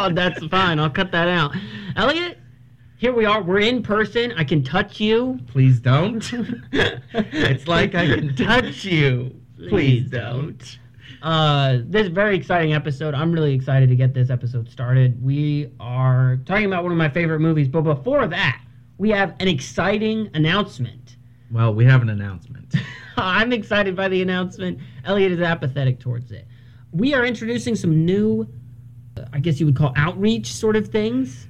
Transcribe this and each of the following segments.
Oh, that's fine. I'll cut that out. Elliot, here we are. We're in person. I can touch you. Please don't. it's like I can touch you. Please don't. Uh, this very exciting episode. I'm really excited to get this episode started. We are talking about one of my favorite movies, but before that, we have an exciting announcement. Well, we have an announcement. I'm excited by the announcement. Elliot is apathetic towards it. We are introducing some new, I guess you would call outreach sort of things.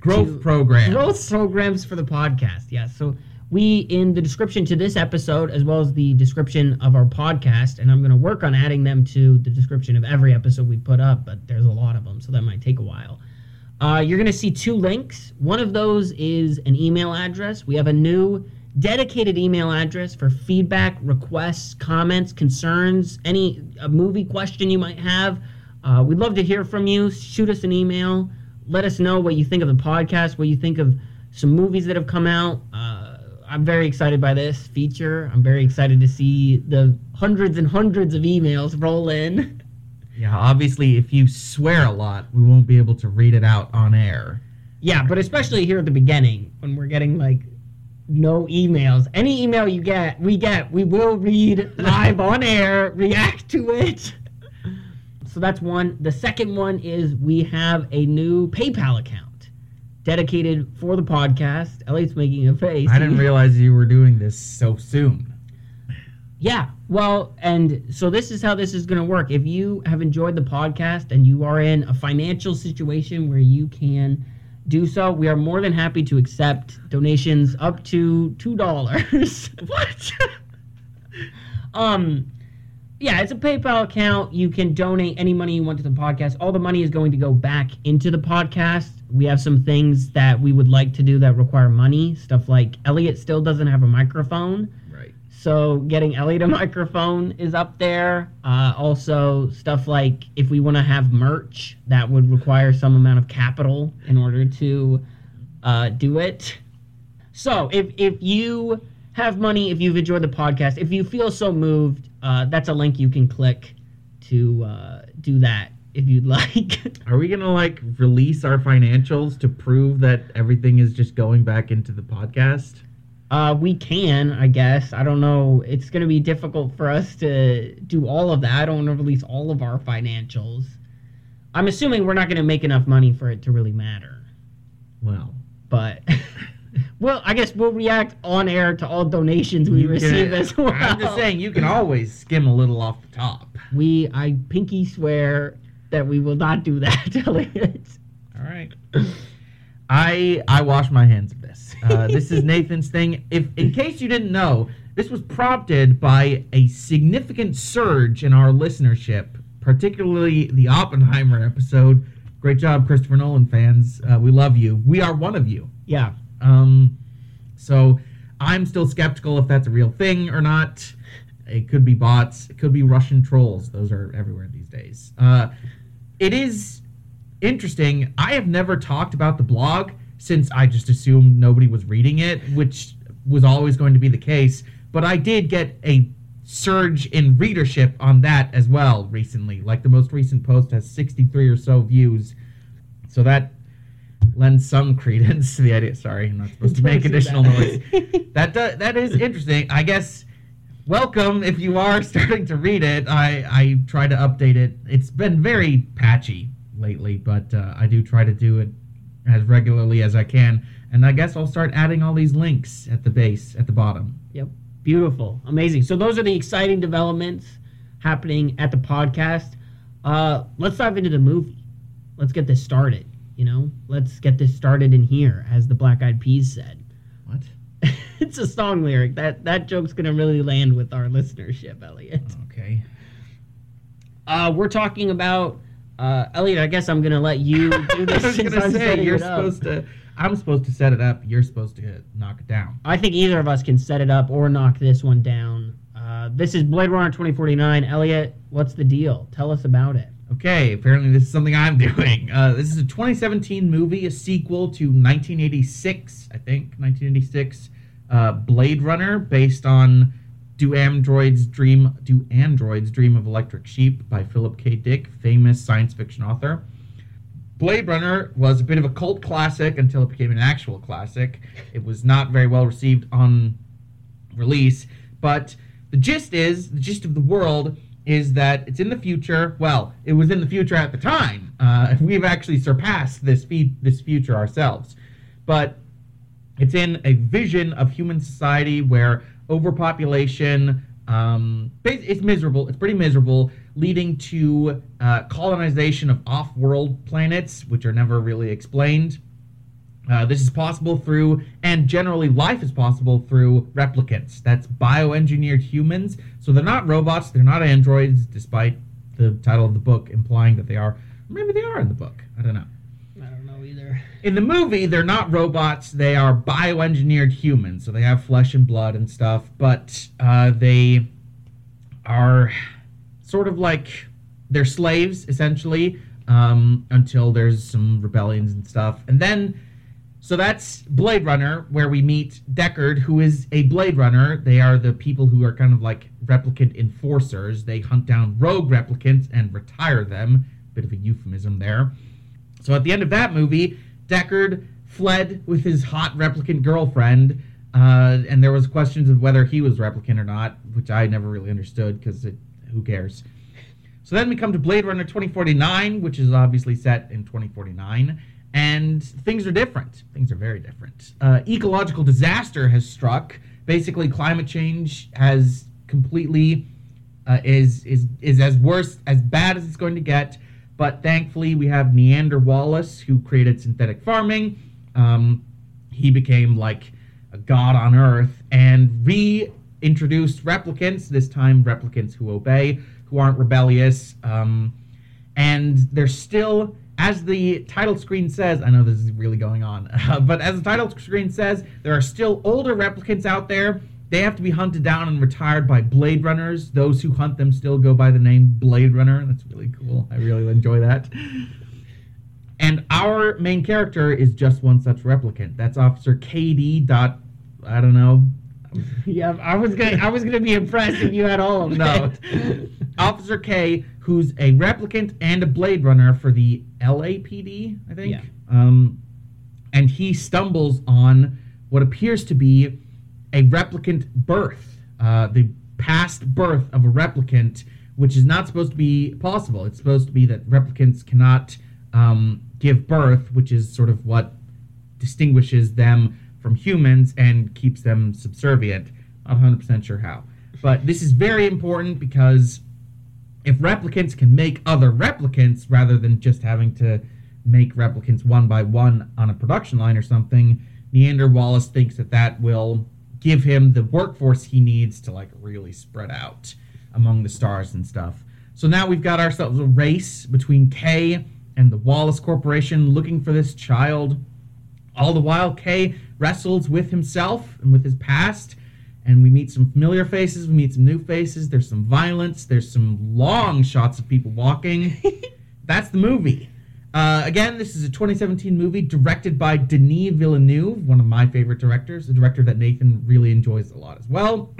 Growth programs. growth programs for the podcast. Yeah. So we in the description to this episode, as well as the description of our podcast, and I'm going to work on adding them to the description of every episode we put up. But there's a lot of them, so that might take a while. Uh, you're going to see two links. One of those is an email address. We have a new dedicated email address for feedback, requests, comments, concerns, any a movie question you might have. Uh, we'd love to hear from you. Shoot us an email. Let us know what you think of the podcast, what you think of some movies that have come out. Uh, I'm very excited by this feature. I'm very excited to see the hundreds and hundreds of emails roll in. Yeah, obviously, if you swear a lot, we won't be able to read it out on air. Yeah, but especially here at the beginning when we're getting like no emails. Any email you get, we get, we will read live on air, react to it. So that's one. The second one is we have a new PayPal account dedicated for the podcast. Elliot's making a face. I didn't realize you were doing this so soon. Yeah. Well, and so this is how this is going to work. If you have enjoyed the podcast and you are in a financial situation where you can do so, we are more than happy to accept donations up to $2. what? um yeah, it's a PayPal account. You can donate any money you want to the podcast. All the money is going to go back into the podcast. We have some things that we would like to do that require money. Stuff like Elliot still doesn't have a microphone. Right. So getting Elliot a microphone is up there. Uh, also, stuff like if we want to have merch, that would require some amount of capital in order to uh, do it. So if if you have money, if you've enjoyed the podcast, if you feel so moved, uh, that's a link you can click to uh, do that if you'd like. Are we gonna like release our financials to prove that everything is just going back into the podcast? Uh, we can, I guess. I don't know. It's going to be difficult for us to do all of that. I don't want to release all of our financials. I'm assuming we're not going to make enough money for it to really matter. Well, But, well, I guess we'll react on air to all donations we you can- receive as well. I'm just saying you can always skim a little off the top. We, I pinky swear that we will not do that, Elliot. All right. I I wash my hands of this. Uh, this is Nathan's thing. If in case you didn't know, this was prompted by a significant surge in our listenership, particularly the Oppenheimer episode. Great job, Christopher Nolan fans. Uh, we love you. We are one of you. Yeah. Um, so I'm still skeptical if that's a real thing or not. It could be bots. It could be Russian trolls. Those are everywhere these days. Uh, it is interesting. I have never talked about the blog since I just assumed nobody was reading it, which was always going to be the case. But I did get a surge in readership on that as well recently. Like the most recent post has 63 or so views. So that lends some credence to the idea. Sorry, I'm not supposed to make additional that. noise. That do, that is interesting. I guess welcome if you are starting to read it. I I try to update it. It's been very patchy lately, but uh, I do try to do it as regularly as I can. And I guess I'll start adding all these links at the base, at the bottom. Yep. Beautiful. Amazing. So those are the exciting developments happening at the podcast. Uh, let's dive into the movie. Let's get this started. You know, let's get this started in here, as the Black Eyed Peas said. What? it's a song lyric. That that joke's gonna really land with our listenership, Elliot. Okay. Uh, we're talking about uh, Elliot. I guess I'm gonna let you do this. I was gonna I'm say you're supposed to. I'm supposed to set it up. You're supposed to knock it down. I think either of us can set it up or knock this one down. Uh, this is Blade Runner 2049. Elliot, what's the deal? Tell us about it. Okay, apparently this is something I'm doing. Uh, this is a 2017 movie, a sequel to 1986, I think, 1986, uh, Blade Runner, based on "Do Androids Dream? Do Androids Dream of Electric Sheep" by Philip K. Dick, famous science fiction author. Blade Runner was a bit of a cult classic until it became an actual classic. It was not very well received on release, but the gist is the gist of the world is that it's in the future. Well, it was in the future at the time. Uh, we've actually surpassed this fe- this future ourselves, but it's in a vision of human society where overpopulation. Um, it's miserable it's pretty miserable leading to uh, colonization of off-world planets which are never really explained uh, this is possible through, and generally life is possible through replicants. That's bioengineered humans. So they're not robots, they're not androids, despite the title of the book implying that they are. Maybe they are in the book. I don't know. I don't know either. In the movie, they're not robots, they are bioengineered humans. So they have flesh and blood and stuff, but uh, they are sort of like they're slaves, essentially, um, until there's some rebellions and stuff. And then so that's Blade Runner, where we meet Deckard, who is a Blade Runner. They are the people who are kind of like replicant enforcers. They hunt down rogue replicants and retire them. Bit of a euphemism there. So at the end of that movie, Deckard fled with his hot replicant girlfriend, uh, and there was questions of whether he was replicant or not, which I never really understood because who cares. So then we come to Blade Runner 2049, which is obviously set in 2049 and things are different. Things are very different. Uh, ecological disaster has struck. Basically, climate change has completely uh, is is is as worse as bad as it's going to get. But thankfully, we have Niander Wallace who created synthetic farming. Um, he became like a god on Earth and reintroduced replicants. This time, replicants who obey, who aren't rebellious, um, and they're still as the title screen says, I know this is really going on, uh, but as the title screen says, there are still older replicants out there. They have to be hunted down and retired by Blade Runners. Those who hunt them still go by the name Blade Runner. That's really cool. I really enjoy that. And our main character is just one such replicant. That's Officer KD. Dot, I don't know. Yeah, I was gonna I was gonna be impressed if you had all of No. it. Officer K, who's a replicant and a Blade Runner for the LAPD, I think. Yeah. Um, and he stumbles on what appears to be a replicant birth, uh, the past birth of a replicant, which is not supposed to be possible. It's supposed to be that replicants cannot um, give birth, which is sort of what distinguishes them from humans and keeps them subservient. Not 100% sure how. But this is very important because if replicants can make other replicants rather than just having to make replicants one by one on a production line or something, Niander Wallace thinks that that will give him the workforce he needs to like really spread out among the stars and stuff. So now we've got ourselves a race between Kay and the Wallace Corporation looking for this child. All the while, Kay wrestles with himself and with his past and we meet some familiar faces, we meet some new faces, there's some violence, there's some long shots of people walking. That's the movie. Uh, again, this is a 2017 movie directed by Denis Villeneuve, one of my favorite directors, a director that Nathan really enjoys a lot as well.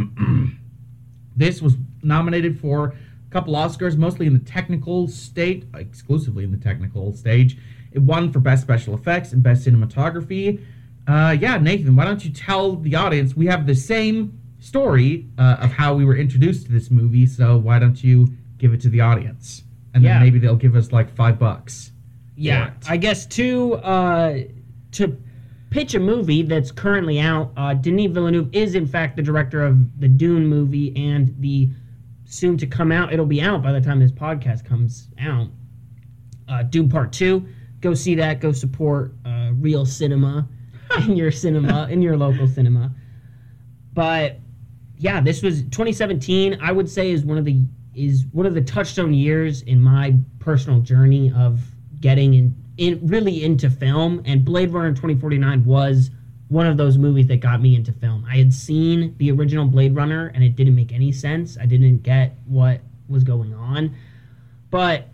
this was nominated for a couple Oscars, mostly in the technical state, exclusively in the technical stage. It won for Best Special Effects and Best Cinematography. Uh, yeah, Nathan, why don't you tell the audience we have the same story uh, of how we were introduced to this movie, so why don't you give it to the audience? And Yeah. then maybe they'll give us like five bucks. Yeah. I guess to uh, to pitch a movie that's currently out, uh, Denis Villeneuve is in fact the director of the Dune movie and the soon to come out. It'll be out by the time this podcast comes out. Uh, Dune Part Two. Go see that. Go support uh, real cinema in your cinema in your local cinema. But yeah, this was 2017. I would say is one of the is one of the touchstone years in my personal journey of getting in, in really into film. And Blade Runner 2049 was one of those movies that got me into film. I had seen the original Blade Runner and it didn't make any sense. I didn't get what was going on. But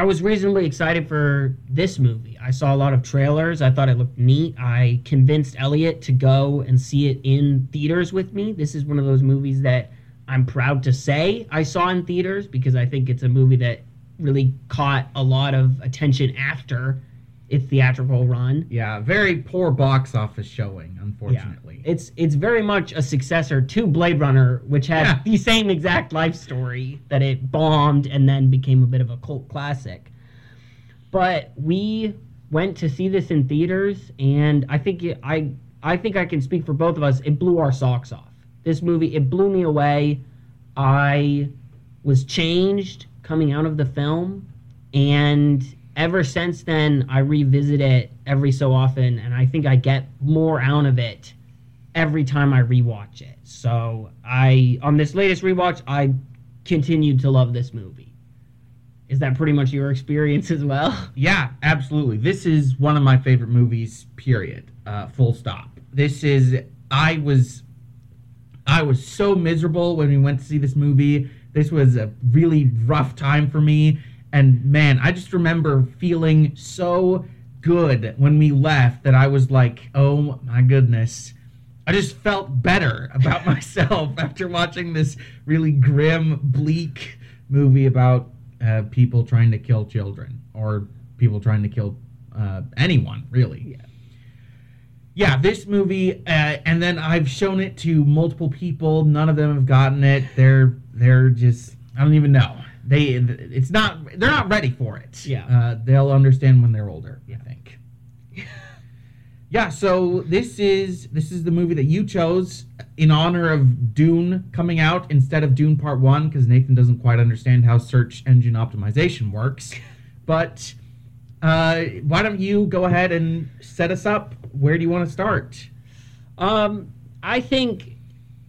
I was reasonably excited for this movie. I saw a lot of trailers. I thought it looked neat. I convinced Elliot to go and see it in theaters with me. This is one of those movies that I'm proud to say I saw in theaters because I think it's a movie that really caught a lot of attention after its theatrical run. Yeah, very poor box office showing, unfortunately. Yeah. It's it's very much a successor to Blade Runner, which had yeah. the same exact life story that it bombed and then became a bit of a cult classic. But we went to see this in theaters, and I think it, I I think I can speak for both of us. It blew our socks off. This movie it blew me away. I was changed coming out of the film, and ever since then, I revisit it every so often, and I think I get more out of it every time I rewatch it. So I on this latest rewatch, I continued to love this movie. Is that pretty much your experience as well? Yeah, absolutely. This is one of my favorite movies. Period. Uh, full stop. This is. I was. I was so miserable when we went to see this movie. This was a really rough time for me and man, I just remember feeling so good when we left that I was like, oh my goodness. I just felt better about myself after watching this really grim, bleak movie about uh, people trying to kill children or people trying to kill uh, anyone, really. Yeah. Yeah, this movie, uh, and then I've shown it to multiple people. None of them have gotten it. They're they're just I don't even know they it's not they're not ready for it. Yeah, uh, they'll understand when they're older. I think. yeah, so this is this is the movie that you chose in honor of Dune coming out instead of Dune Part One because Nathan doesn't quite understand how search engine optimization works. But uh, why don't you go ahead and set us up? Where do you want to start? Um, I think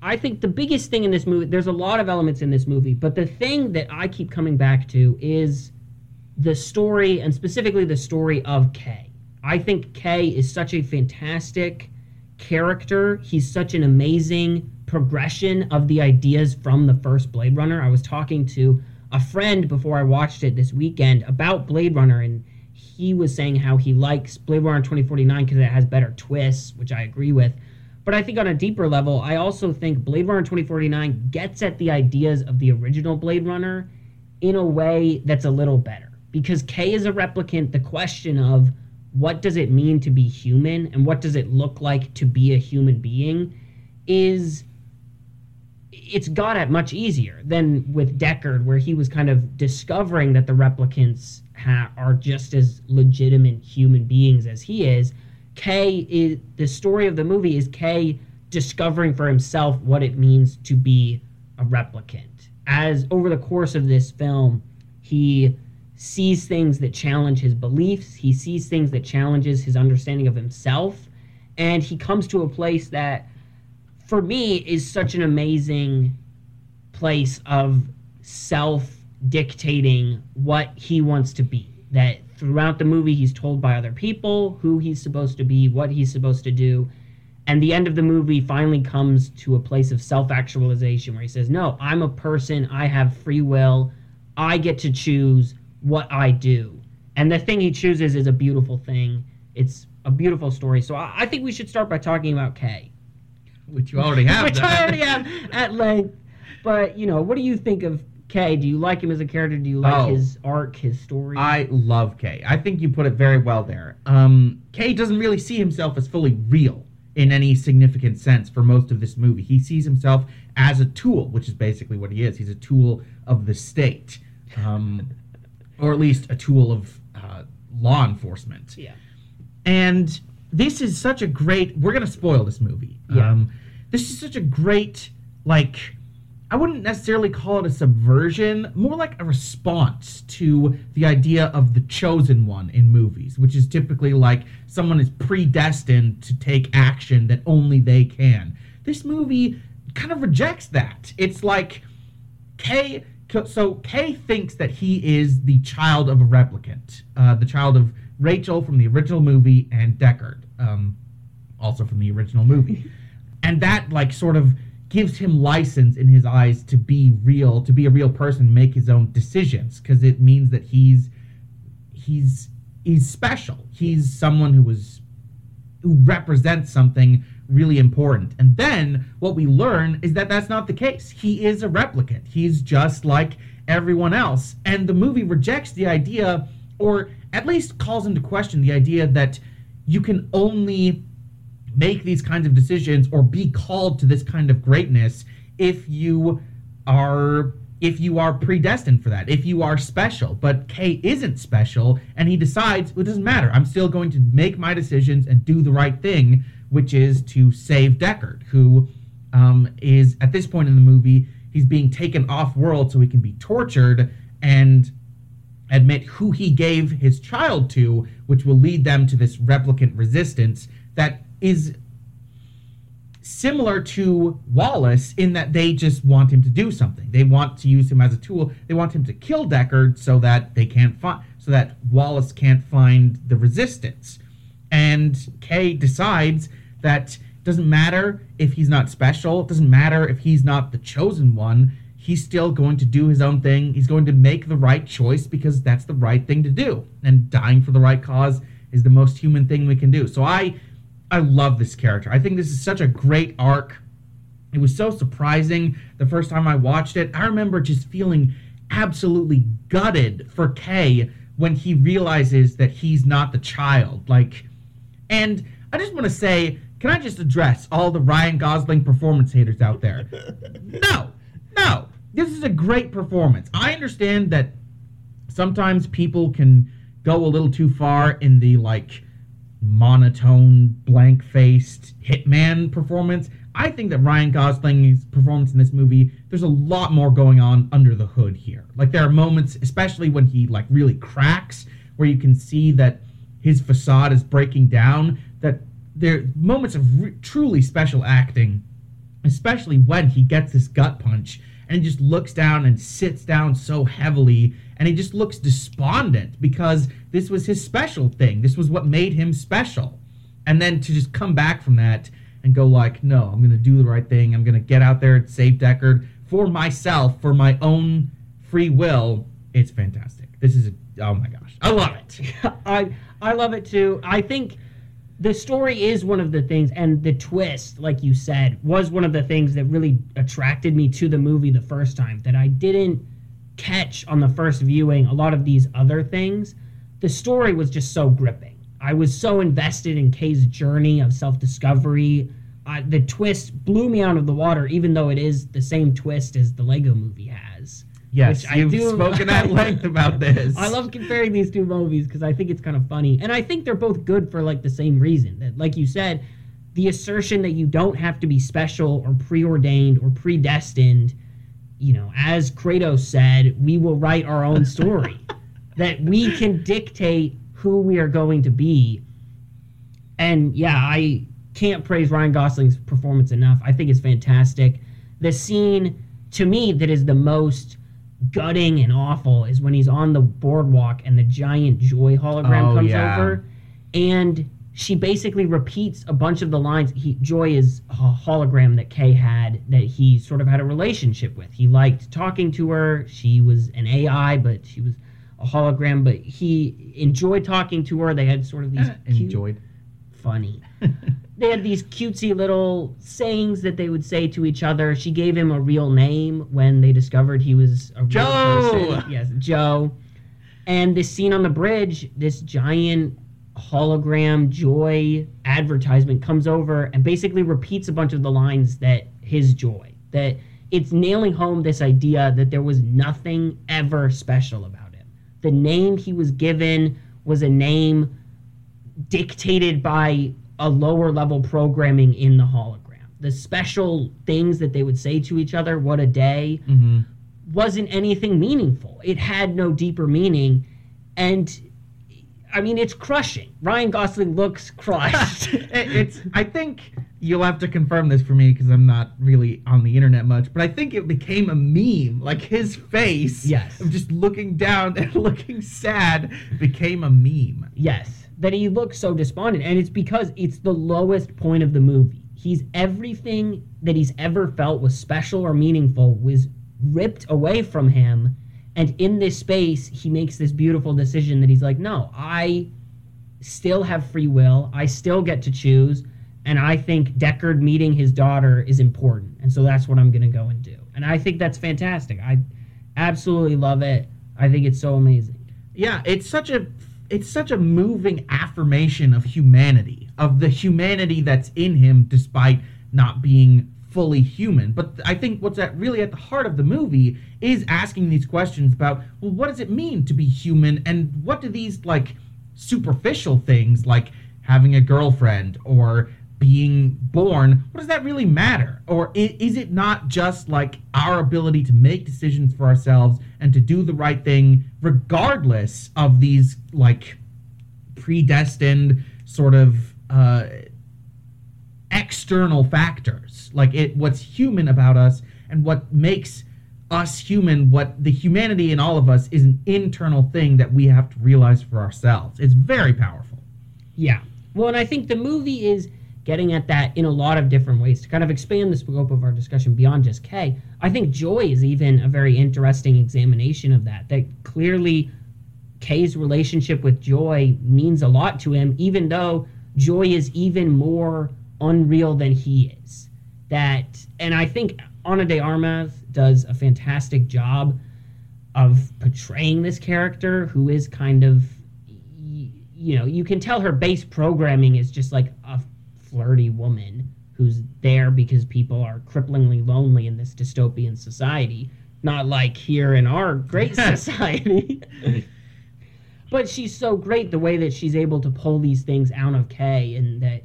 I think the biggest thing in this movie, there's a lot of elements in this movie, but the thing that I keep coming back to is the story, and specifically the story of Kay. I think Kay is such a fantastic character. He's such an amazing progression of the ideas from the first Blade Runner. I was talking to a friend before I watched it this weekend about Blade Runner, and he was saying how he likes Blade Runner 2049 because it has better twists, which I agree with. But I think on a deeper level, I also think Blade Runner 2049 gets at the ideas of the original Blade Runner in a way that's a little better. Because K is a replicant, the question of what does it mean to be human and what does it look like to be a human being is it's got at much easier than with Deckard, where he was kind of discovering that the replicants ha- are just as legitimate human beings as he is Kay is the story of the movie is Kay discovering for himself what it means to be a replicant. As over the course of this film, he sees things that challenge his beliefs, he sees things that challenges his understanding of himself, and he comes to a place that for me is such an amazing place of self dictating what he wants to be. That throughout the movie he's told by other people who he's supposed to be what he's supposed to do. And the end of the movie finally comes to a place of self-actualization where he says no i'm a person. I have free will. I get to choose what i do. And the thing he chooses is a beautiful thing. It's a beautiful story. So i, I think we should start by talking about kay. Which you already have which i already have at length. But you know what do you think of Kay, do you like him as a character? Do you like oh, his arc, his story? I love Kay. I think you put it very well there. Um, Kay doesn't really see himself as fully real in any significant sense for most of this movie. He sees himself as a tool, which is basically what he is. He's a tool of the state, um, or at least a tool of uh, law enforcement. Yeah. And this is such a great. We're gonna spoil this movie. Yeah. Um, this is such a great like I wouldn't necessarily call it a subversion, more like a response to the idea of the chosen one in movies, which is typically like someone is predestined to take action that only they can. This movie kind of rejects that. It's like Kay. So Kay thinks that he is the child of a replicant, uh, the child of Rachel from the original movie and Deckard, um, also from the original movie, and that like sort of gives him license in his eyes to be real, to be a real person, make his own decisions, because it means that he's he's he's special. He's someone who was who represents something really important. And then what we learn is that that's not the case. He is a replicant. He's just like everyone else. And the movie rejects the idea, or at least calls into question the idea that you can only make these kinds of decisions or be called to this kind of greatness if you are if you are predestined for that, if you are special. But Kay isn't special, and he decides well, it doesn't matter. I'm still going to make my decisions and do the right thing, which is to save Deckard, who um, is at this point in the movie he's being taken off world so he can be tortured and admit who he gave his child to, which will lead them to this replicant resistance that is similar to Wallace in that they just want him to do something. They want to use him as a tool. They want him to kill Deckard so that they can't find so that Wallace can't find the resistance. And Kay decides that doesn't matter if he's not special, it doesn't matter if he's not the chosen one. He's still going to do his own thing. He's going to make the right choice because that's the right thing to do. And dying for the right cause is the most human thing we can do. So I I love this character. I think this is such a great arc. It was so surprising the first time I watched it. I remember just feeling absolutely gutted for Kay when he realizes that he's not the child. Like, and I just want to say, can I just address all the Ryan Gosling performance haters out there? no, no. This is a great performance. I understand that sometimes people can go a little too far in the like monotone, blank faced hitman performance. I think that Ryan Gosling's performance in this movie, there's a lot more going on under the hood here. Like there are moments, especially when he like really cracks, where you can see that his facade is breaking down. That there are moments of re- truly special acting, especially when he gets this gut punch and he just looks down and sits down so heavily and he just looks despondent because this was his special thing. This was what made him special. And then to just come back from that and go like, no, I'm going to do the right thing. I'm going to get out there and save Deckard for myself, for my own free will. It's fantastic. This is, a, oh my gosh, I love it. I I love it too. I think the story is one of the things, and the twist, like you said, was one of the things that really attracted me to the movie the first time. That I didn't catch on the first viewing a lot of these other things, the story was just so gripping. I was so invested in Kay's journey of self discovery. Uh, the twist blew me out of the water, even though it is the same twist as the Lego movie has. Yes, you've do, spoken at length about this. I love comparing these two movies because I think it's kind of funny. And I think they're both good for like the same reason. That, like you said, the assertion that you don't have to be special or preordained or predestined you know, as Kratos said, we will write our own story. that we can dictate who we are going to be. And yeah, I can't praise Ryan Gosling's performance enough. I think it's fantastic. The scene to me that is the most gutting and awful is when he's on the boardwalk and the giant Joi hologram oh, comes yeah. over and she basically repeats a bunch of the lines. He, Joi is a hologram that Kay had that he sort of had a relationship with. He liked talking to her. She was an AI, but she was a hologram. But he enjoyed talking to her. They had sort of these uh, cute, enjoyed funny. they had these cutesy little sayings that they would say to each other. She gave him a real name when they discovered he was a Joe. Person. Yes, Joe. And this scene on the bridge, this giant hologram Joi advertisement comes over and basically repeats a bunch of the lines that his Joi that it's nailing home this idea that there was nothing ever special about the name he was given was a name dictated by a lower level programming in the hologram the special things that they would say to each other, what a day, Mm-hmm. wasn't anything meaningful. It had no deeper meaning. And I mean, it's crushing. Ryan Gosling looks crushed. It- it's. I think you'll have to confirm this for me because I'm not really on the internet much. But I think it became a meme. Like his face, Yes. of just looking down and looking sad, became a meme. yes, that he looks so despondent. And it's because it's the lowest point of the movie. He's everything that he's ever felt was special or meaningful was ripped away from him. And in this space, he makes this beautiful decision that he's like, no, I still have free will. I still get to choose. And I think Deckard meeting his daughter is important. And so that's what I'm going to go and do. And I think that's fantastic. I absolutely love it. I think it's so amazing. Yeah, it's such a it's such a moving affirmation of humanity, of the humanity that's in him despite not being fully human. But I think what's at really at the heart of the movie is asking these questions about, well, what does it mean to be human and what do these like superficial things like having a girlfriend or being born, what does that really matter? Or is it not just like our ability to make decisions for ourselves and to do the right thing, regardless of these like predestined sort of uh, external factors? Like it, what's human about us and what makes us human, what the humanity in all of us is an internal thing that we have to realize for ourselves. It's very powerful. Yeah. Well, and I think the movie is getting at that in a lot of different ways to kind of expand the scope of our discussion beyond just K. I think Joi is even a very interesting examination of that. That clearly K's relationship with Joi means a lot to him, even though Joi is even more unreal than he is. That, and I think Ana de Armas does a fantastic job of portraying this character who is kind of you know you can tell her base programming is just like a flirty woman who's there because people are cripplingly lonely in this dystopian society not like here in our great society but she's so great the way that she's able to pull these things out of Kay and that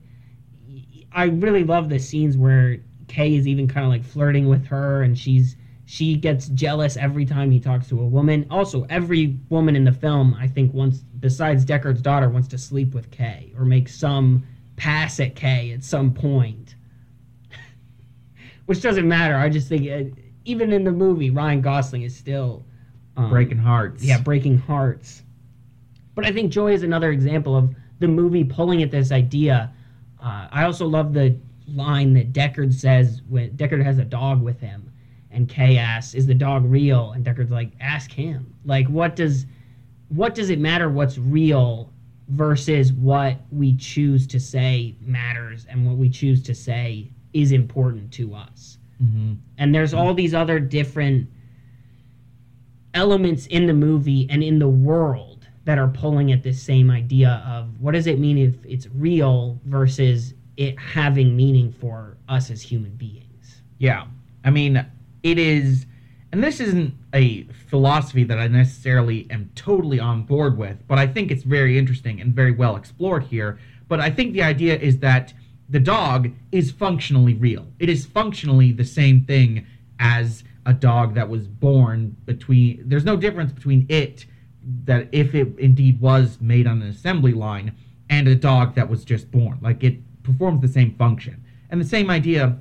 I really love the scenes where Kay is even kind of like flirting with her and she's she gets jealous every time he talks to a woman. Also, every woman in the film, I think, wants besides Deckard's daughter, wants to sleep with Kay or make some pass at Kay at some point. Which doesn't matter. I just think, uh, even in the movie, Ryan Gosling is still um, Breaking hearts. yeah, breaking hearts. But I think Joi is another example of the movie pulling at this idea. Uh, I also love the line that Deckard says when Deckard has a dog with him, and Kay asks, "Is the dog real?" And Deckard's like, "Ask him." Like, what does what does it matter? What's real versus what we choose to say matters, and what we choose to say is important to us. Hmm and there's all these other different elements in the movie and in the world that are pulling at this same idea of what does it mean if it's real versus it having meaning for us as human beings. Yeah. I mean, it is, and this isn't a philosophy that I necessarily am totally on board with, but I think it's very interesting and very well explored here. But I think the idea is that the dog is functionally real. It is functionally the same thing as a dog that was born between. There's no difference between it, that if it indeed was made on an assembly line, and a dog that was just born. Like it performs the same function. And the same idea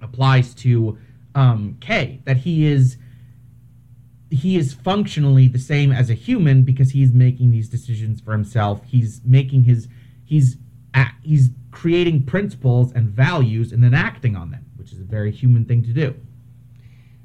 applies to um, K, that he is he is functionally the same as a human because he's making these decisions for himself. He's making his he's he's creating principles and values and then acting on them, which is a very human thing to do.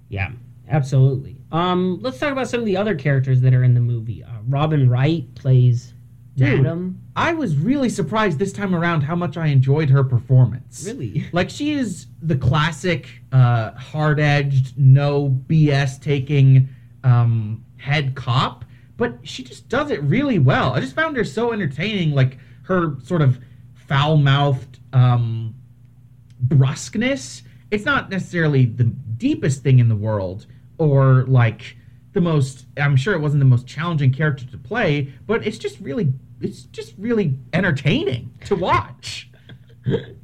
yeah absolutely um let's talk about some of the other characters that are in the movie uh, robin wright plays Dude. madam I was really surprised this time around how much I enjoyed her performance. really Like she is the classic uh, hard-edged, no BS taking um, head cop, but she just does it really well. I just found her so entertaining. Like her sort of foul-mouthed um, brusqueness. It's not necessarily the deepest thing in the world, or like the most. I'm sure it wasn't the most challenging character to play, but it's just really, it's just really entertaining to watch.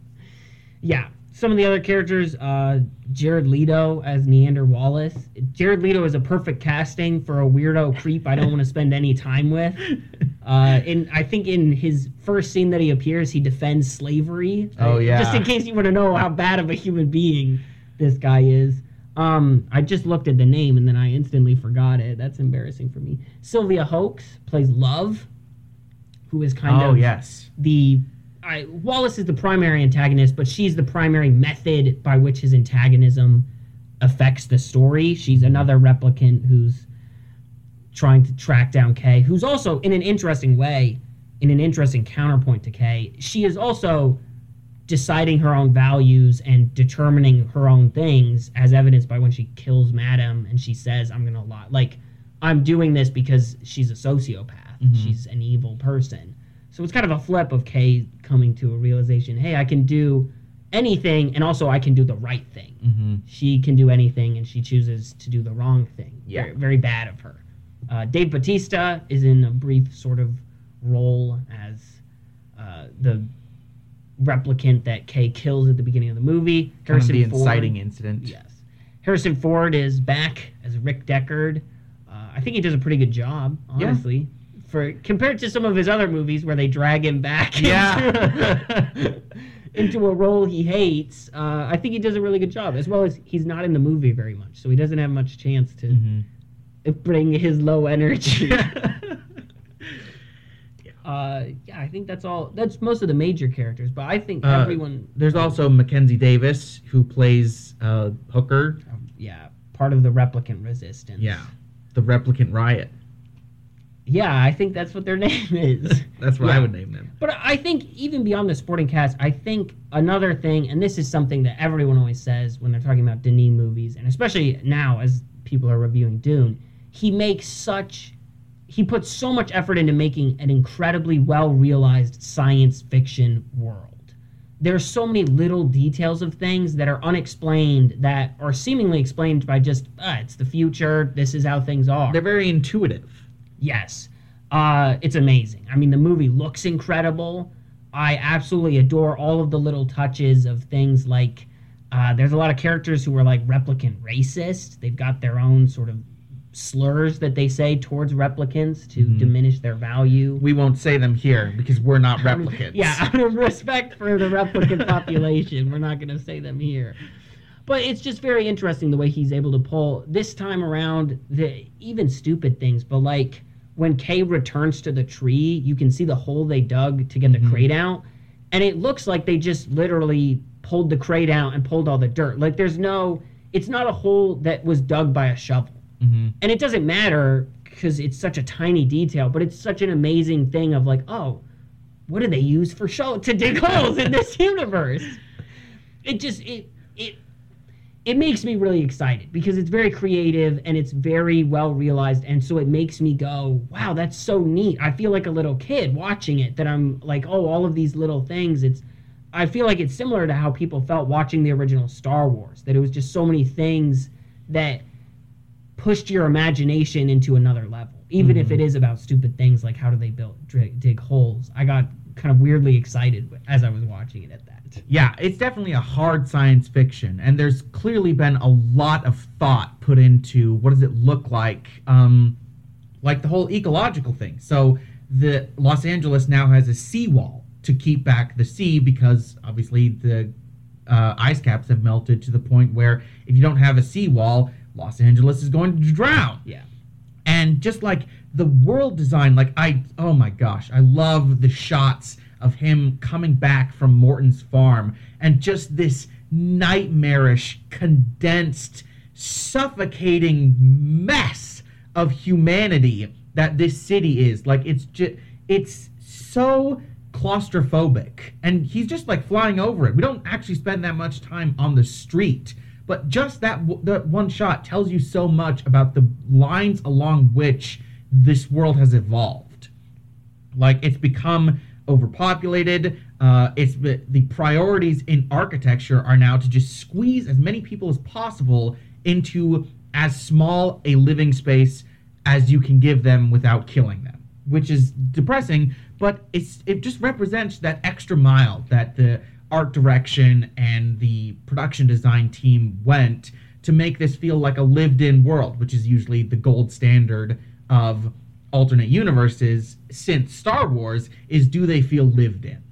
Yeah. Some of the other characters, uh, Jared Leto as Niander Wallace. Jared Leto is a perfect casting for a weirdo creep I don't want to spend any time with. Uh, and I think in his first scene that he appears, he defends slavery. Oh, yeah. Just in case you want to know how bad of a human being this guy is. Um, I just looked at the name and then I instantly forgot it. That's embarrassing for me. Sylvia Hoeks plays Love, who is kind oh of yes. the I, Wallace is the primary antagonist, but she's the primary method by which his antagonism affects the story. She's another replicant who's trying to track down Kay, who's also in an interesting way, in an interesting counterpoint to Kay. She is also deciding her own values and determining her own things, as evidenced by when she kills Madam and she says, "I'm gonna lie." Like, I'm doing this because she's a sociopath. Mm-hmm. She's an evil person. So it's kind of a flip of Kay coming to a realization, hey, I can do anything and also I can do the right thing. Mm-hmm. She can do anything and she chooses to do the wrong thing. Yeah. Very, very bad of her. Uh, Dave Bautista is in a brief sort of role as uh, the replicant that Kay kills at the beginning of the movie. Kind of the Ford- inciting incident. Yes. Harrison Ford is back as Rick Deckard. Uh, I think he does a pretty good job, Yeah. For compared to some of his other movies where they drag him back Yeah. into, into a role he hates, uh, I think he does a really good job. As well as he's not in the movie very much, so he doesn't have much chance to Mm-hmm. bring his low energy. uh, yeah, I think that's all. That's most of the major characters, but I think Uh, everyone. There's also Mackenzie Davis who plays uh, Hooker. yeah, part of the replicant resistance. Yeah, the replicant riot. Yeah, I think that's what their name is. That's what Yeah. I would name them. but I think even beyond the sporting cast, I think another thing, and this is something that everyone always says when they're talking about Denis movies, and especially now as people are reviewing Dune, he makes such he puts so much effort into making an incredibly well realized science fiction world. There's so many little details of things that are unexplained that are seemingly explained by just ah, it's the future, this is how things are. They're very intuitive. Yes. Uh, it's amazing. I mean, the movie looks incredible. I absolutely adore all of the little touches of things like uh, there's a lot of characters who are like replicant racist. They've got their own sort of slurs that they say towards replicants to Mhm. diminish their value. We won't say them here because we're not replicants. Yeah, out of respect for the replicant population, we're not going to say them here. But it's just very interesting the way he's able to pull this time around the even stupid things. But like when Kay returns to the tree, you can see the hole they dug to get Mhm. the crate out, and it looks like they just literally pulled the crate out and pulled all the dirt. Like there's no, it's not a hole that was dug by a shovel hmm and it doesn't matter because it's such a tiny detail but it's such an amazing thing of like oh what do they use for show to dig holes in this universe it just it it it makes me really excited because it's very creative and it's very well realized. And so it makes me go wow that's so neat. I feel like a little kid watching it that i'm like oh all of these little things. It's i feel like it's similar to how people felt watching the original star wars that it was just so many things that pushed your imagination into another level even if Mhm. it is about stupid things like how do they build dig, dig holes. I got kind of weirdly excited as i was watching it at that Yeah, it's definitely a hard science fiction, and there's clearly been a lot of thought put into what does it look like, um, like the whole ecological thing. So the Los Angeles now has a seawall to keep back the sea because obviously the uh, ice caps have melted to the point where if you don't have a seawall, Los Angeles is going to drown yeah and just like the world design like i oh my gosh i love the shots of him coming back from morton's farm and just this nightmarish condensed suffocating mess of humanity that this city is. Like it's just it's so claustrophobic and he's just like flying over it. We don't actually spend that much time on the street but just that w- that one shot tells you so much about the lines along which this world has evolved. Like it's become overpopulated. Uh, it's the priorities in architecture are now to just squeeze as many people as possible into as small a living space as you can give them without killing them which is depressing but it's it just represents that extra mile that the art direction and the production design team went to make this feel like a lived in world, which is usually the gold standard of alternate universes since Star Wars is do they feel lived in?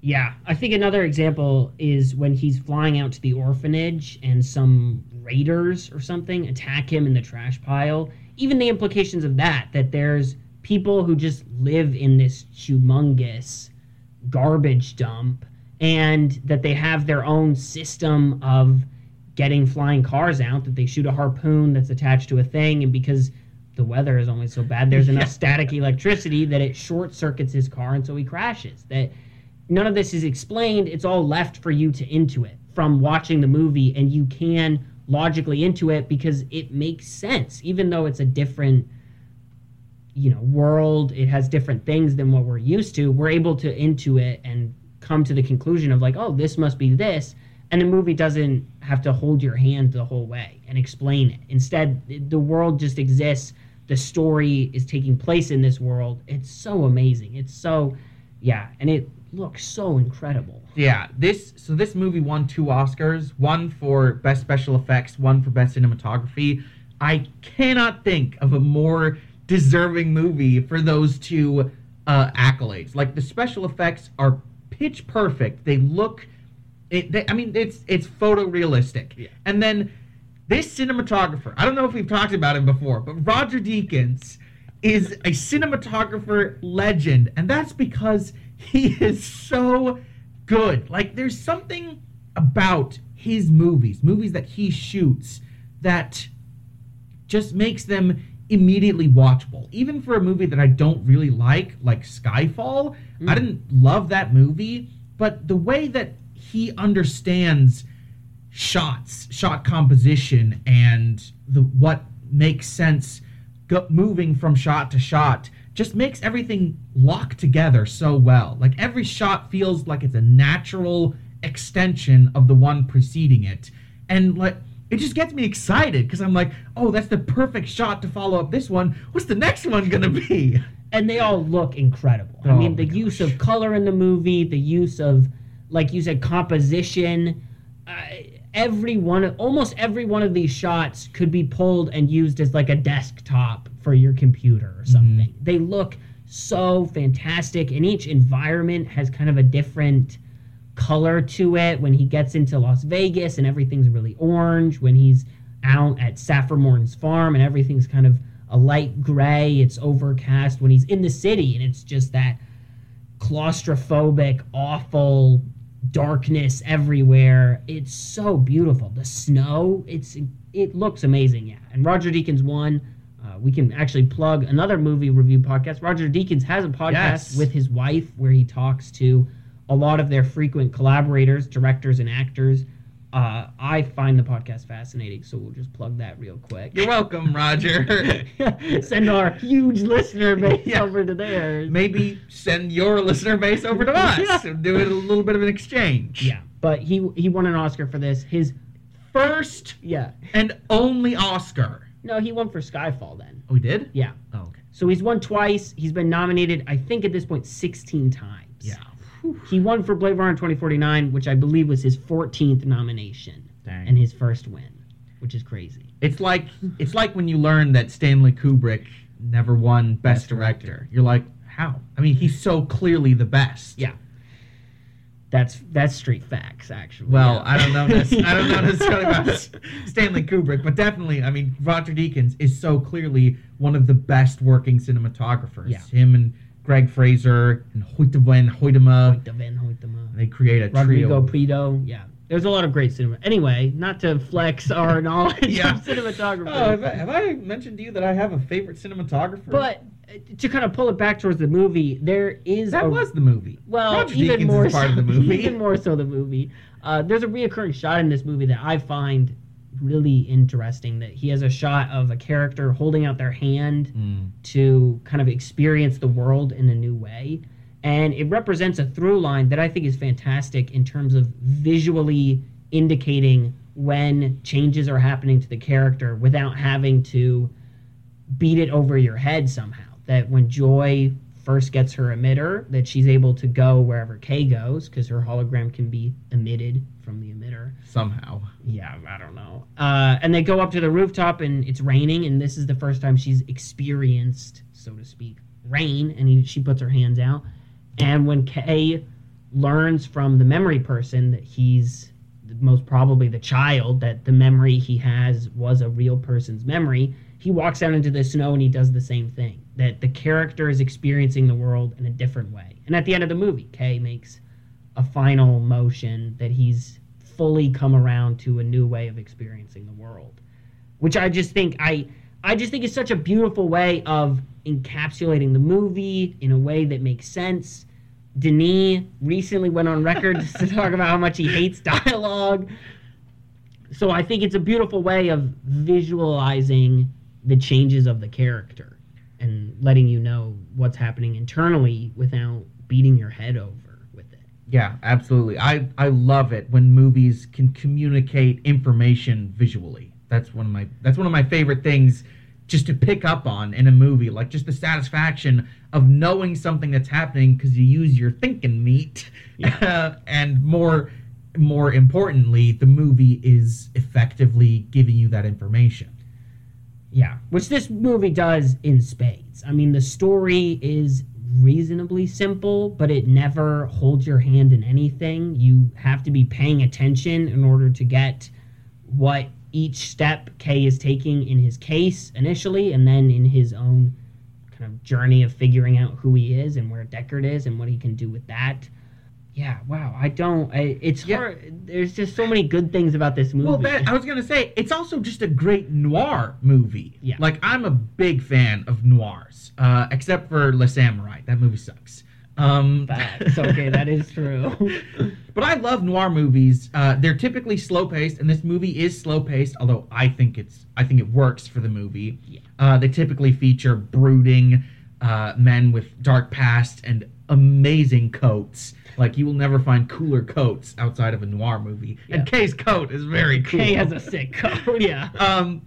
Yeah, I think another example is when he's flying out to the orphanage and some raiders or something attack him in the trash pile. Even the implications of that, that there's people who just live in this humongous garbage dump and that they have their own system of getting flying cars out, that they shoot a harpoon that's attached to a thing, and because the weather is only so bad, there's enough Yeah. static electricity that it short circuits his car and so he crashes. That none of this is explained. It's all left for you to intuit from watching the movie, and you can logically intuit because it makes sense, even though it's a different, you know, world. It has different things than what we're used to. We're able to intuit and come to the conclusion of like, oh, this must be this, and the movie doesn't have to hold your hand the whole way and explain it. Instead, the world just exists. The story is taking place in this world. It's so amazing. It's so, yeah, and it looks so incredible. Yeah, this so this movie won two Oscars, one for best special effects, one for best cinematography. I cannot think of a more deserving movie for those two uh, accolades. Like the special effects are pitch perfect. They look, it, they, I mean, it's it's photorealistic. Yeah. And then this cinematographer, I don't know if we've talked about him before, but Roger Deakins is a cinematographer legend, and that's because he is so good. Like, there's something about his movies, movies that he shoots, that just makes them immediately watchable. Even for a movie that I don't really like, like Skyfall, I mm. didn't love that movie, but the way that he understands shots, shot composition, and the what makes sense go, moving from shot to shot just makes everything lock together so well. Like every shot feels like it's a natural extension of the one preceding it. And like it just gets me excited because I'm like, oh, that's the perfect shot to follow up this one. What's the next one gonna be? and they all look incredible. I Oh mean, my the use of color in the movie, the use of, like you said, composition. Uh, every one, of, almost every one of these shots could be pulled and used as like a desktop for your computer or mm-hmm. something. They look so fantastic, and each environment has kind of a different color to it. When he gets into Las Vegas and everything's really orange, when he's out at Saffron farm and everything's kind of a light gray, it's overcast. When he's in the city and it's just that claustrophobic, awful darkness everywhere. It's so beautiful. The snow, it's it looks amazing, yeah. And Roger Deakins won. Uh, we can actually plug another movie review podcast. Roger Deakins has a podcast Yes. with his wife where he talks to a lot of their frequent collaborators, directors, and actors. Uh, I find the podcast fascinating, so we'll just plug that real quick. You're welcome, Roger. Send our huge listener base Yeah. over to theirs. Maybe send your listener base over to us Yeah. and do it a little bit of an exchange. Yeah, but he he won an Oscar for this. His First yeah, and only Oscar. no, he won for Skyfall then. Oh, he did? Yeah, Oh, okay. so he's won twice. He's been nominated, I think, at this point, sixteen times. Yeah. He won for Blade Runner twenty forty nine, which I believe was his fourteenth nomination Dang. and his first win, which is crazy. It's like it's like when you learn that Stanley Kubrick never won Best, Best director. Director. You're like, how? I mean, he's so clearly the best. Yeah. That's that's street facts, actually. Well, yeah. I don't know. nec- I don't know necessarily about Stanley Kubrick, but definitely, I mean, Roger Deakins is so clearly one of the best working cinematographers. Yeah. Him and Greig Fraser and Hoyte Hoytema, Hoyte van Hoytema. they create a Rodrigo trio. Prieto. Yeah. There's a lot of great cinema. Anyway, not to flex our knowledge Yeah. of cinematography. Oh, have I, have I mentioned to you that I have a favorite cinematographer? But uh, to kind of pull it back towards the movie, there is that a, was the movie. well, Roger even Deakins more so, of the movie. even more so the movie. Uh, there's a reoccurring shot in this movie that I find really interesting. That he has a shot of a character holding out their hand Mm. to kind of experience the world in a new way. And it represents a through line that I think is fantastic in terms of visually indicating when changes are happening to the character without having to beat it over your head somehow. That when Joi first gets her emitter that she's able to go wherever Kay goes because her hologram can be emitted from the emitter. Somehow. Yeah, I don't know. Uh, and they go up to the rooftop and it's raining, and this is the first time she's experienced, so to speak, rain. And he, she puts her hands out. And when Kay learns from the memory person that he's most probably the child, that the memory he has was a real person's memory, he walks out into the snow and he does the same thing. That the character is experiencing the world in a different way. And at the end of the movie, Kay makes a final motion that he's fully come around to a new way of experiencing the world. Which I just think I I just think is such a beautiful way of encapsulating the movie in a way that makes sense. Denis recently went on record to talk about how much he hates dialogue. So I think it's a beautiful way of visualizing the changes of the character and letting you know what's happening internally without beating your head over. Yeah, absolutely. I I love it when movies can communicate information visually. That's one of my that's one of my favorite things just to pick up on in a movie, like just the satisfaction of knowing something that's happening because you use your thinking meat, and more more importantly, the movie is effectively giving you that information. Yeah, which this movie does in spades. I mean, the story is reasonably simple, but it never holds your hand in anything. You have to be paying attention in order to get what each step Kay is taking in his case initially, and then in his own kind of journey of figuring out who he is and where Deckard is and what he can do with that. Yeah, wow. I don't. I, it's Yeah. hard. There's just so many good things about this movie. Well, that, I was gonna say it's also just a great noir movie. Yeah. Like I'm a big fan of noirs, uh, except for Le Samouraï. That movie sucks. Um, Facts. Okay, that is true. but I love noir movies. Uh, they're typically slow paced, and this movie is slow paced. Although I think it's I think it works for the movie. Yeah. Uh, they typically feature brooding uh, men with dark past and amazing coats. Like you will never find cooler coats outside of a noir movie. And Kay's coat is very cool. Kay has a sick coat. Yeah. um,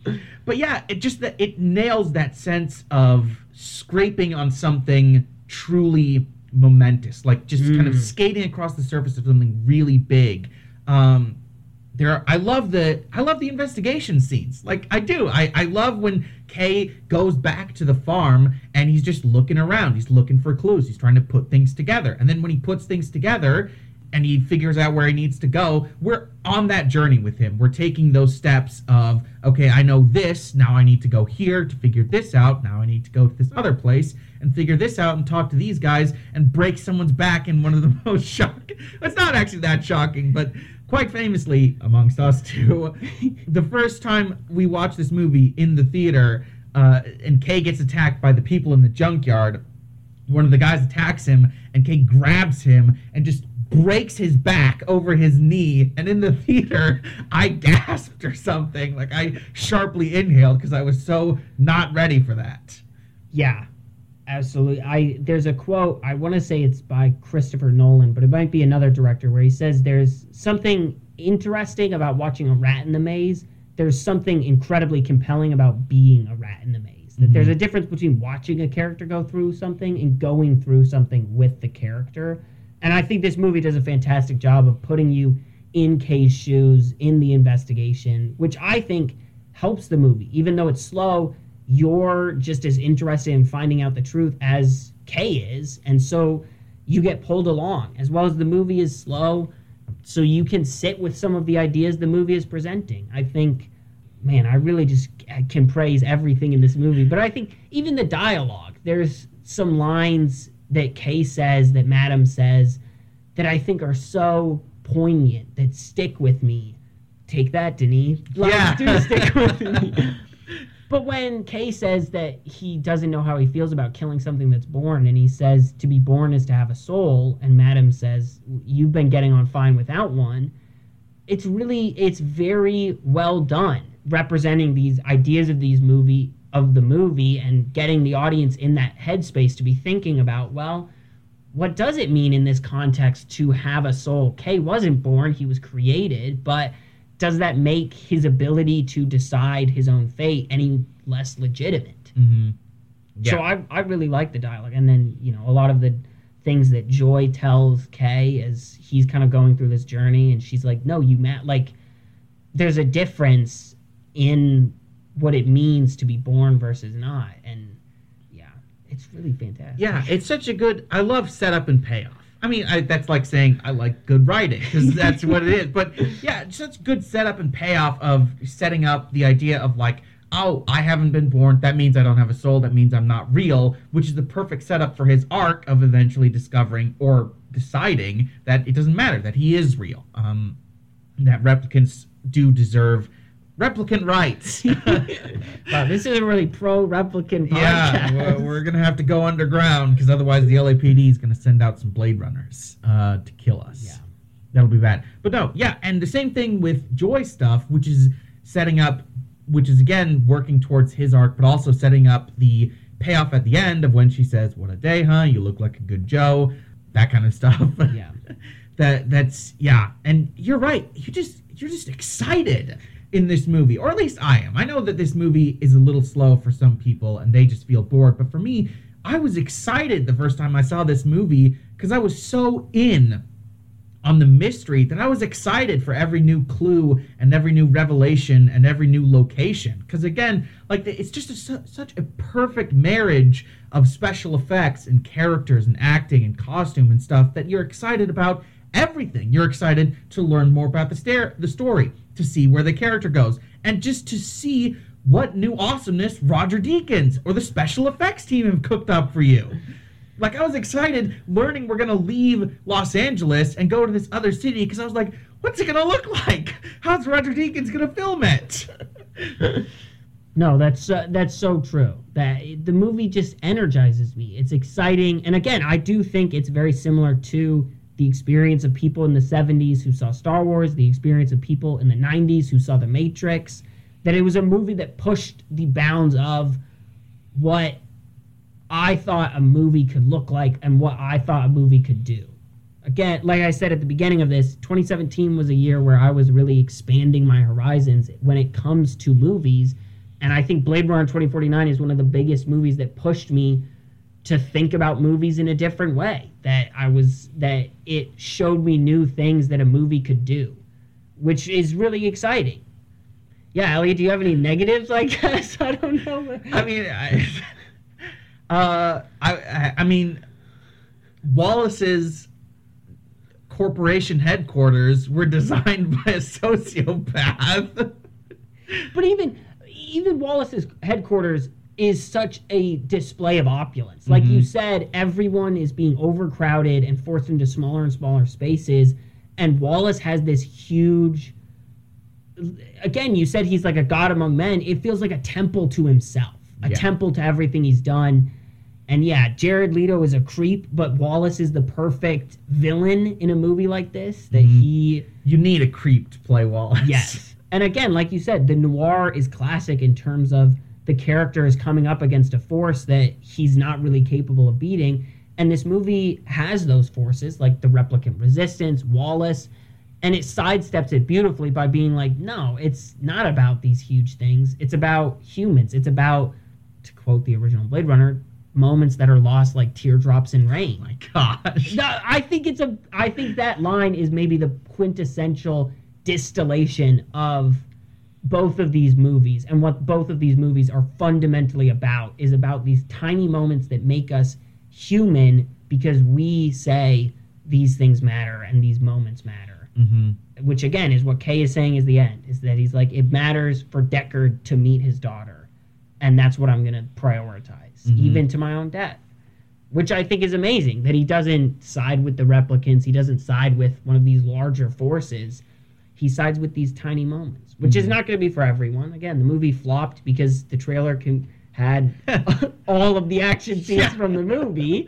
but yeah, it just that it nails that sense of scraping on something truly momentous, like just kind of Mm. skating across the surface of something really big. Um, there, are, I love the I love the investigation scenes. Like I do. I I love when Kay goes back to the farm and he's just looking around. He's looking for clues. He's trying to put things together. And then when he puts things together and he figures out where he needs to go, we're on that journey with him. We're taking those steps of okay, I know this. Now I need to go here to figure this out. Now I need to go to this other place and figure this out and talk to these guys and break someone's back in one of the most shocking. It's not actually that shocking, but quite famously amongst us two, the first time we watched this movie in the theater, uh, and Kay gets attacked by the people in the junkyard. One of the guys attacks him, and Kay grabs him and just breaks his back over his knee. And in the theater, I gasped or something. Like I sharply inhaled because I was so not ready for that. Yeah, absolutely. I there's a quote. I want to say it's by Christopher Nolan, but it might be another director where he says there's something interesting about watching a rat in the maze. There's something incredibly compelling about being a rat in the maze. That there's mm-hmm. a difference between watching a character go through something and going through something with the character. And I think this movie does a fantastic job of putting you in Kay's shoes in the investigation, which I think helps the movie. Even though it's slow, you're just as interested in finding out the truth as Kay is. And so you get pulled along, as well as the movie is slow, so you can sit with some of the ideas the movie is presenting. I think, man, I really just can praise everything in this movie. But I think even the dialogue, there's some lines that Kay says, that Madam says, that I think are so poignant, that stick with me. Take that, Denis. Lines Yeah. do stick with me. But when Kay says that he doesn't know how he feels about killing something that's born, and he says to be born is to have a soul, and Madam says you've been getting on fine without one, it's really it's very well done representing these ideas of these movie of the movie and getting the audience in that headspace to be thinking about well what does it mean in this context to have a soul? Kay wasn't born he was created but does that make his ability to decide his own fate any less legitimate Mm-hmm. Yeah. So I I really like the dialogue, and then you know a lot of the things that Joi tells Kay as he's kind of going through this journey, and she's like, "No, you Matt, like there's a difference in what it means to be born versus not," and yeah, it's really fantastic. Yeah, it's such a good. I love setup and payoff. I mean, I, that's like saying I like good writing because that's what it is. But yeah, it's such good setup and payoff of setting up the idea of like, oh, I haven't been born. That means I don't have a soul. That means I'm not real. Which is the perfect setup for his arc of eventually discovering or deciding that it doesn't matter that he is real. Um, that replicants do deserve replicant rights. Wow, this is a really pro replicant podcast. Yeah, we're, we're gonna have to go underground because otherwise the LAPD is gonna send out some Blade Runners uh, to kill us. Yeah. that'll be bad. But no, yeah, and the same thing with Joi stuff, which is setting up, which is again working towards his arc, but also setting up the payoff at the end of when she says, "What a day, huh? You look like a good Joe," that kind of stuff. Yeah. that that's yeah, and you're right. You just you're just excited in this movie, or at least I am. I know that this movie is a little slow for some people and they just feel bored, but for me, I was excited the first time I saw this movie because I was so in on the mystery that I was excited for every new clue and every new revelation and every new location. Because again, like it's just a, such a perfect marriage of special effects and characters and acting and costume and stuff that you're excited about everything. You're excited to learn more about the the story, to see where the character goes, and just to see what new awesomeness Roger Deakins or the special effects team have cooked up for you. Like I was excited learning we're gonna leave Los Angeles and go to this other city because I was like, what's it gonna look like? How's Roger Deakins gonna film it? No, that's uh, that's so true. That the movie just energizes me. It's exciting, and again, I do think it's very similar to the experience of people in the '70s who saw Star Wars, the experience of people in the '90s who saw The Matrix. That it was a movie that pushed the bounds of what I thought a movie could look like and what I thought a movie could do. Again, like I said at the beginning of this, 2017 was a year where I was really expanding my horizons when it comes to movies. And I think Blade Runner 2049 is one of the biggest movies that pushed me to think about movies in a different way. That I was, that it showed me new things that a movie could do, which is really exciting. Yeah, Elliot, do you have any negatives? I guess I don't know. I mean, I, uh, I, I, I mean, Wallace's corporation headquarters were designed by a sociopath. But even even Wallace's headquarters is such a display of opulence. Like you mm-hmm. said, everyone is being overcrowded and forced into smaller and smaller spaces. And Wallace has this huge. Again, you said he's like a god among men. It feels like a temple to himself, a Yeah. temple to everything he's done. And yeah, Jared Leto is a creep, but Wallace is the perfect villain in a movie like this. That mm-hmm. he you need a creep to play Wallace. Yes. And again, like you said, the noir is classic in terms of the character is coming up against a force that he's not really capable of beating. And this movie has those forces, like the replicant resistance, Wallace, and it sidesteps it beautifully by being like, no, it's not about these huge things. It's about humans. It's about, to quote the original Blade Runner, moments that are lost like teardrops in rain. Oh my gosh. I think it's a. I think that line is maybe the quintessential distillation of both of these movies, and what both of these movies are fundamentally about is about these tiny moments that make us human because we say these things matter and these moments matter. Mm-hmm. Which again is what Kay is saying is the end. Is that he's like it matters for Deckard to meet his daughter, and that's what I'm gonna prioritize, Mhm. even to my own death which I think is amazing that he doesn't side with the replicants. He doesn't side with one of these larger forces. He sides with these tiny moments, which is Mhm. not going to be for everyone. Again, the movie flopped because the trailer can, had all of the action scenes Yeah. from the movie.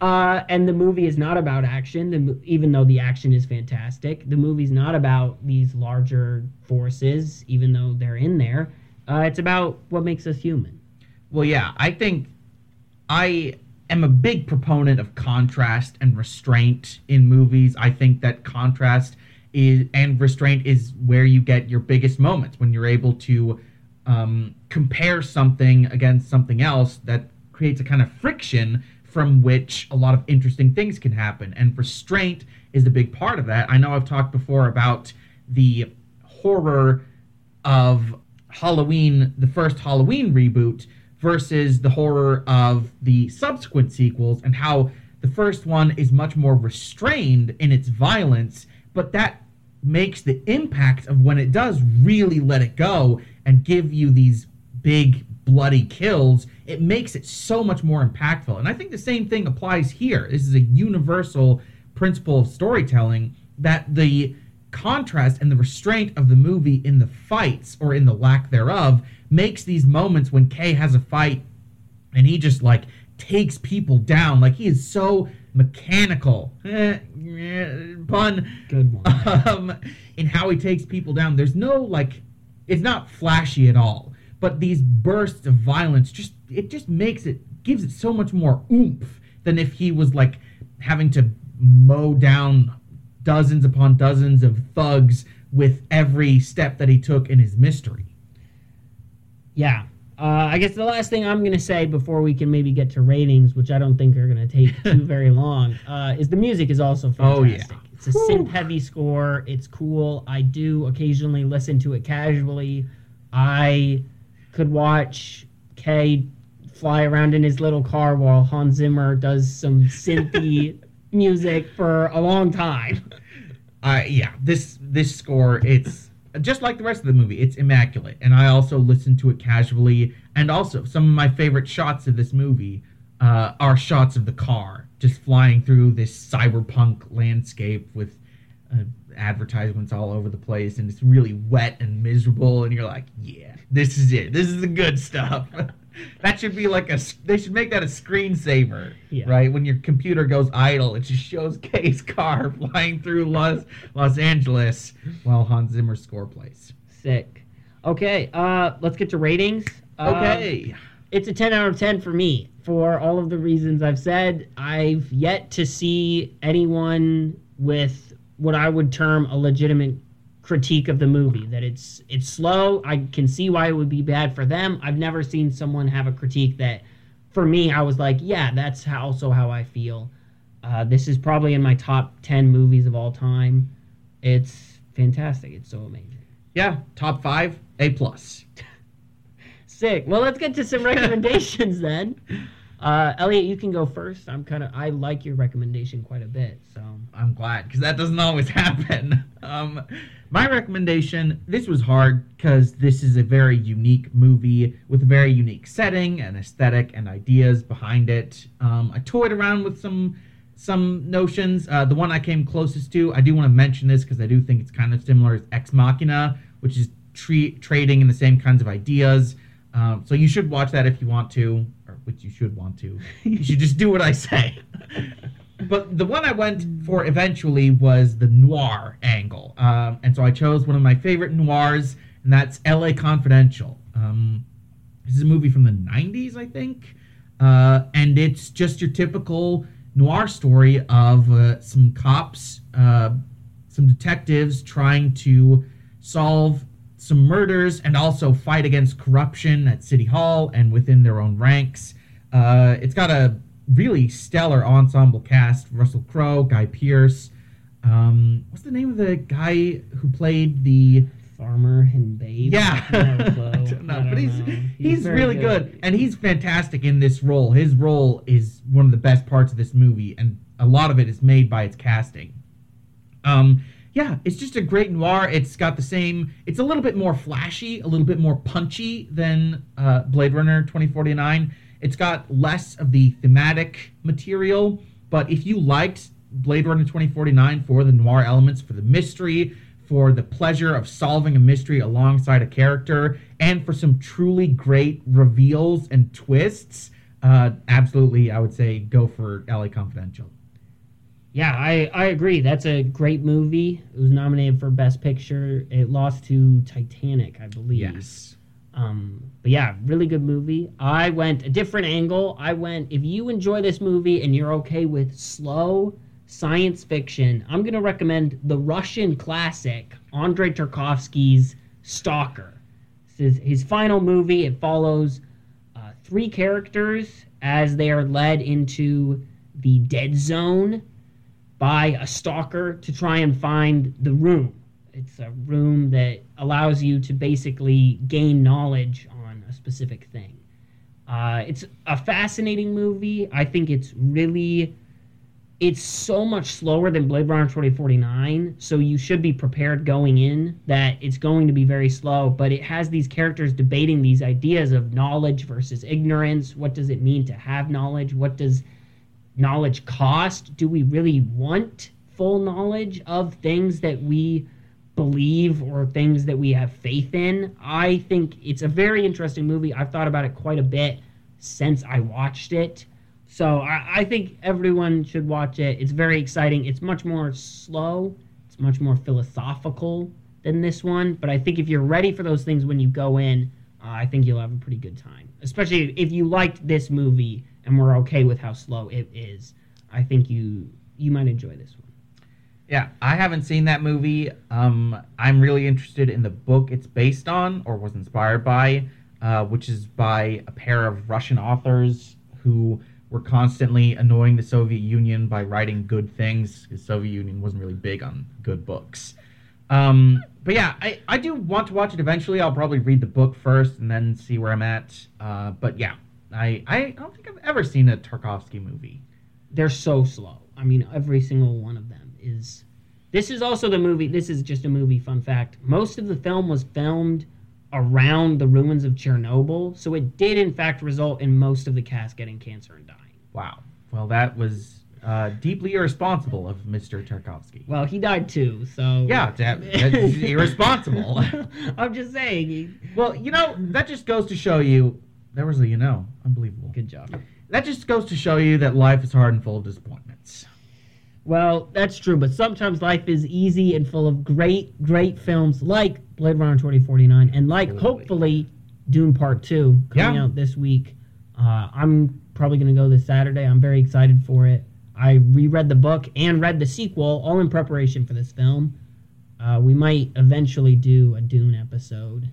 Uh, and the movie is not about action, the, even though the action is fantastic. The movie's not about these larger forces, even though they're in there. Uh, it's about what makes us human. Well, yeah, I think I am a big proponent of contrast and restraint in movies. I think that contrast is and restraint is where you get your biggest moments when you're able to um, compare something against something else that creates a kind of friction from which a lot of interesting things can happen. And restraint is a big part of that. I know I've talked before about the horror of Halloween, the first Halloween reboot, versus the horror of the subsequent sequels, and how the first one is much more restrained in its violence, but that makes the impact of when it does really let it go and give you these big bloody kills, it makes it so much more impactful. And I think the same thing applies here. This is a universal principle of storytelling that the contrast and the restraint of the movie in the fights or in the lack thereof makes these moments when Kay has a fight and he just like takes people down like he is so mechanical eh, eh, pun Good one. um, in how he takes people down there's no like it's not flashy at all but these bursts of violence just it just makes it gives it so much more oomph than if he was like having to mow down dozens upon dozens of thugs with every step that he took in his mystery Yeah. Uh, I guess the last thing I'm going to say before we can maybe get to ratings, which I don't think are going to take too very long, uh, is the music is also Oh, fantastic. yeah. It's a synth heavy score. It's cool. I do occasionally listen to it casually. I could watch Kay fly around in his little car while Hans Zimmer does some synthy music for a long time. uh, yeah, this this score, it's just like the rest of the movie. It's immaculate, and I also listen to it casually. And also, some of my favorite shots of this movie uh, are shots of the car just flying through this cyberpunk landscape with uh, advertisements all over the place, and it's really wet and miserable. And you're like, yeah, this is it. This is the good stuff. that should be like a. They should make that a screensaver, Yeah. right? When your computer goes idle, it just shows Kay's car flying through Los Los Angeles while Hans Zimmer's score plays. Sick. Okay, uh, let's get to ratings. Uh, Okay. it's a 10 out of 10 for me for all of the reasons I've said. I've yet to see anyone with what I would term a legitimate critique of the movie that it's it's slow. I can see why it would be bad for them. I've never seen someone have a critique that for me I was like, yeah, that's how, also how I feel. Uh, this is probably in my top 10 movies of all time. It's fantastic. It's so amazing. yeah, top five, A plus. Sick. Well, let's get to some recommendations then. Uh, Elliot, you can go first. I'm kind of I like your recommendation quite a bit. So I'm glad because that doesn't always happen. Um, my recommendation this was hard because this is a very unique movie with a very unique setting and aesthetic and ideas behind it. Um, I toyed around with some some notions. Uh, the one I came closest to, I do want to mention this because I do think it's kind of similar, is Ex Machina, which is tre- trading in the same kinds of ideas. Um, so you should watch that if you want to, which you should want to. You should just do what I say. but the one I went for eventually was the noir angle, um, and so I chose one of my favorite noirs, and that's L.A. Confidential. Um, this is a movie from the '90s, I think, uh, and it's just your typical noir story of uh, some cops, uh, some detectives trying to solve some murders and also fight against corruption at City Hall and within their own ranks. Uh, it's got a really stellar ensemble cast: Russell Crowe, Guy Pearce. Um, what's the name of the guy who played the? Farmer and Babe. Yeah, No. I don't know, I don't but he's know. he's, very really good. and he's fantastic in this role. His role is one of the best parts of this movie, and a lot of it is made by its casting. Um, yeah, it's just a great noir. It's got the same. It's a little bit more flashy, a little bit more punchy than uh, Blade Runner 2049. It's got less of the thematic material, but if you liked Blade Runner 2049 for the noir elements, for the mystery, for the pleasure of solving a mystery alongside a character, and for some truly great reveals and twists, uh, absolutely, I would say go for LA Confidential. Yeah, I, I agree. That's a great movie. It was nominated for Best Picture. It lost to Titanic, I believe. Yes. Um, but yeah, really good movie. I went a different angle. I went if you enjoy this movie and you're okay with slow science fiction, I'm gonna recommend the Russian classic Andrei Tarkovsky's Stalker. This is his final movie. It follows uh, three characters as they are led into the dead zone by a stalker to try and find the room. It's a room that allows you to basically gain knowledge on a specific thing. Uh, it's a fascinating movie. I think it's really, it's so much slower than Blade Runner 2049. So you should be prepared going in that it's going to be very slow. But it has these characters debating these ideas of knowledge versus ignorance. What does it mean to have knowledge? What does knowledge cost? Do we really want full knowledge of things that we believe or things that we have faith in? I think it's a very interesting movie. I've thought about it quite a bit since I watched it. So I, I think everyone should watch it. It's very exciting. It's much more slow, it's much more philosophical than this one. But I think if you're ready for those things when you go in, uh, I think you'll have a pretty good time. Especially if you liked this movie and we're okay with how slow it is. I think you you might enjoy this one. Yeah, I haven't seen that movie. Um, I'm really interested in the book it's based on or was inspired by, uh, which is by a pair of Russian authors who were constantly annoying the Soviet Union by writing good things. The Soviet Union wasn't really big on good books. Um, but yeah, I, I do want to watch it eventually. I'll probably read the book first and then see where I'm at. Uh, but yeah, I, I don't think I've ever seen a Tarkovsky movie. They're so slow. I mean, every single one of them is. This is also the movie. This is just a movie. Fun fact: most of the film was filmed around the ruins of Chernobyl, so it did in fact result in most of the cast getting cancer and dying. Wow. Well, that was uh, deeply irresponsible of Mr. Tarkovsky. Well, he died too, so Yeah, that, that's irresponsible. I'm just saying. well, you know, that just goes to show you. There was a you know. Unbelievable. Good job. That just goes to show you that life is hard and full of disappointments. Well, that's true, but sometimes life is easy and full of great, great films like Blade Runner 2049 and like Absolutely. hopefully Dune Part 2 coming Yeah. out this week. Uh, I'm probably going to go this Saturday. I'm very excited for it. I reread the book and read the sequel, all in preparation for this film. Uh, we might eventually do a Dune episode.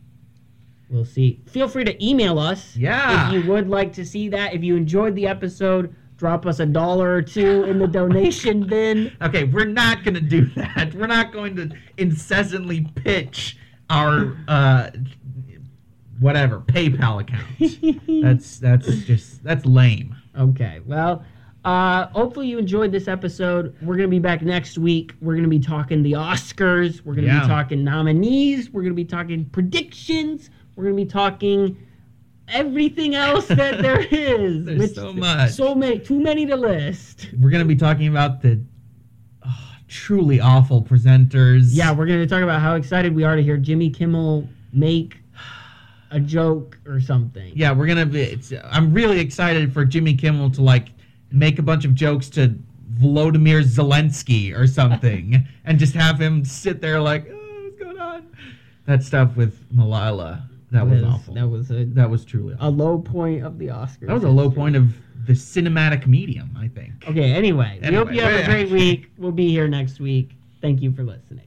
We'll see. Feel free to email us Yeah. if you would like to see that. If you enjoyed the episode, drop us a dollar or two in the donation bin. Okay, we're not going to do that. We're not going to incessantly pitch our uh, whatever PayPal account. that's that's just that's lame. Okay, well, uh, hopefully you enjoyed this episode. We're going to be back next week. We're going to be talking the Oscars. We're going to Yeah. be talking nominees. We're going to be talking predictions. We're going to be talking everything else that there is. There's so much. So many, too many to list. We're going to be talking about the oh, truly awful presenters. Yeah, we're going to talk about how excited we are to hear Jimmy Kimmel make a joke or something. Yeah, we're gonna be. It's, I'm really excited for Jimmy Kimmel to like make a bunch of jokes to Volodymyr Zelensky or something, and just have him sit there like, oh, what's going on? That stuff with Malala, that was awful. That was a, That was truly awful. a low point of the Oscars. That was a low point of the cinematic medium, I think. Okay, anyway, we hope you have a great week. We'll be here next week. Thank you for listening.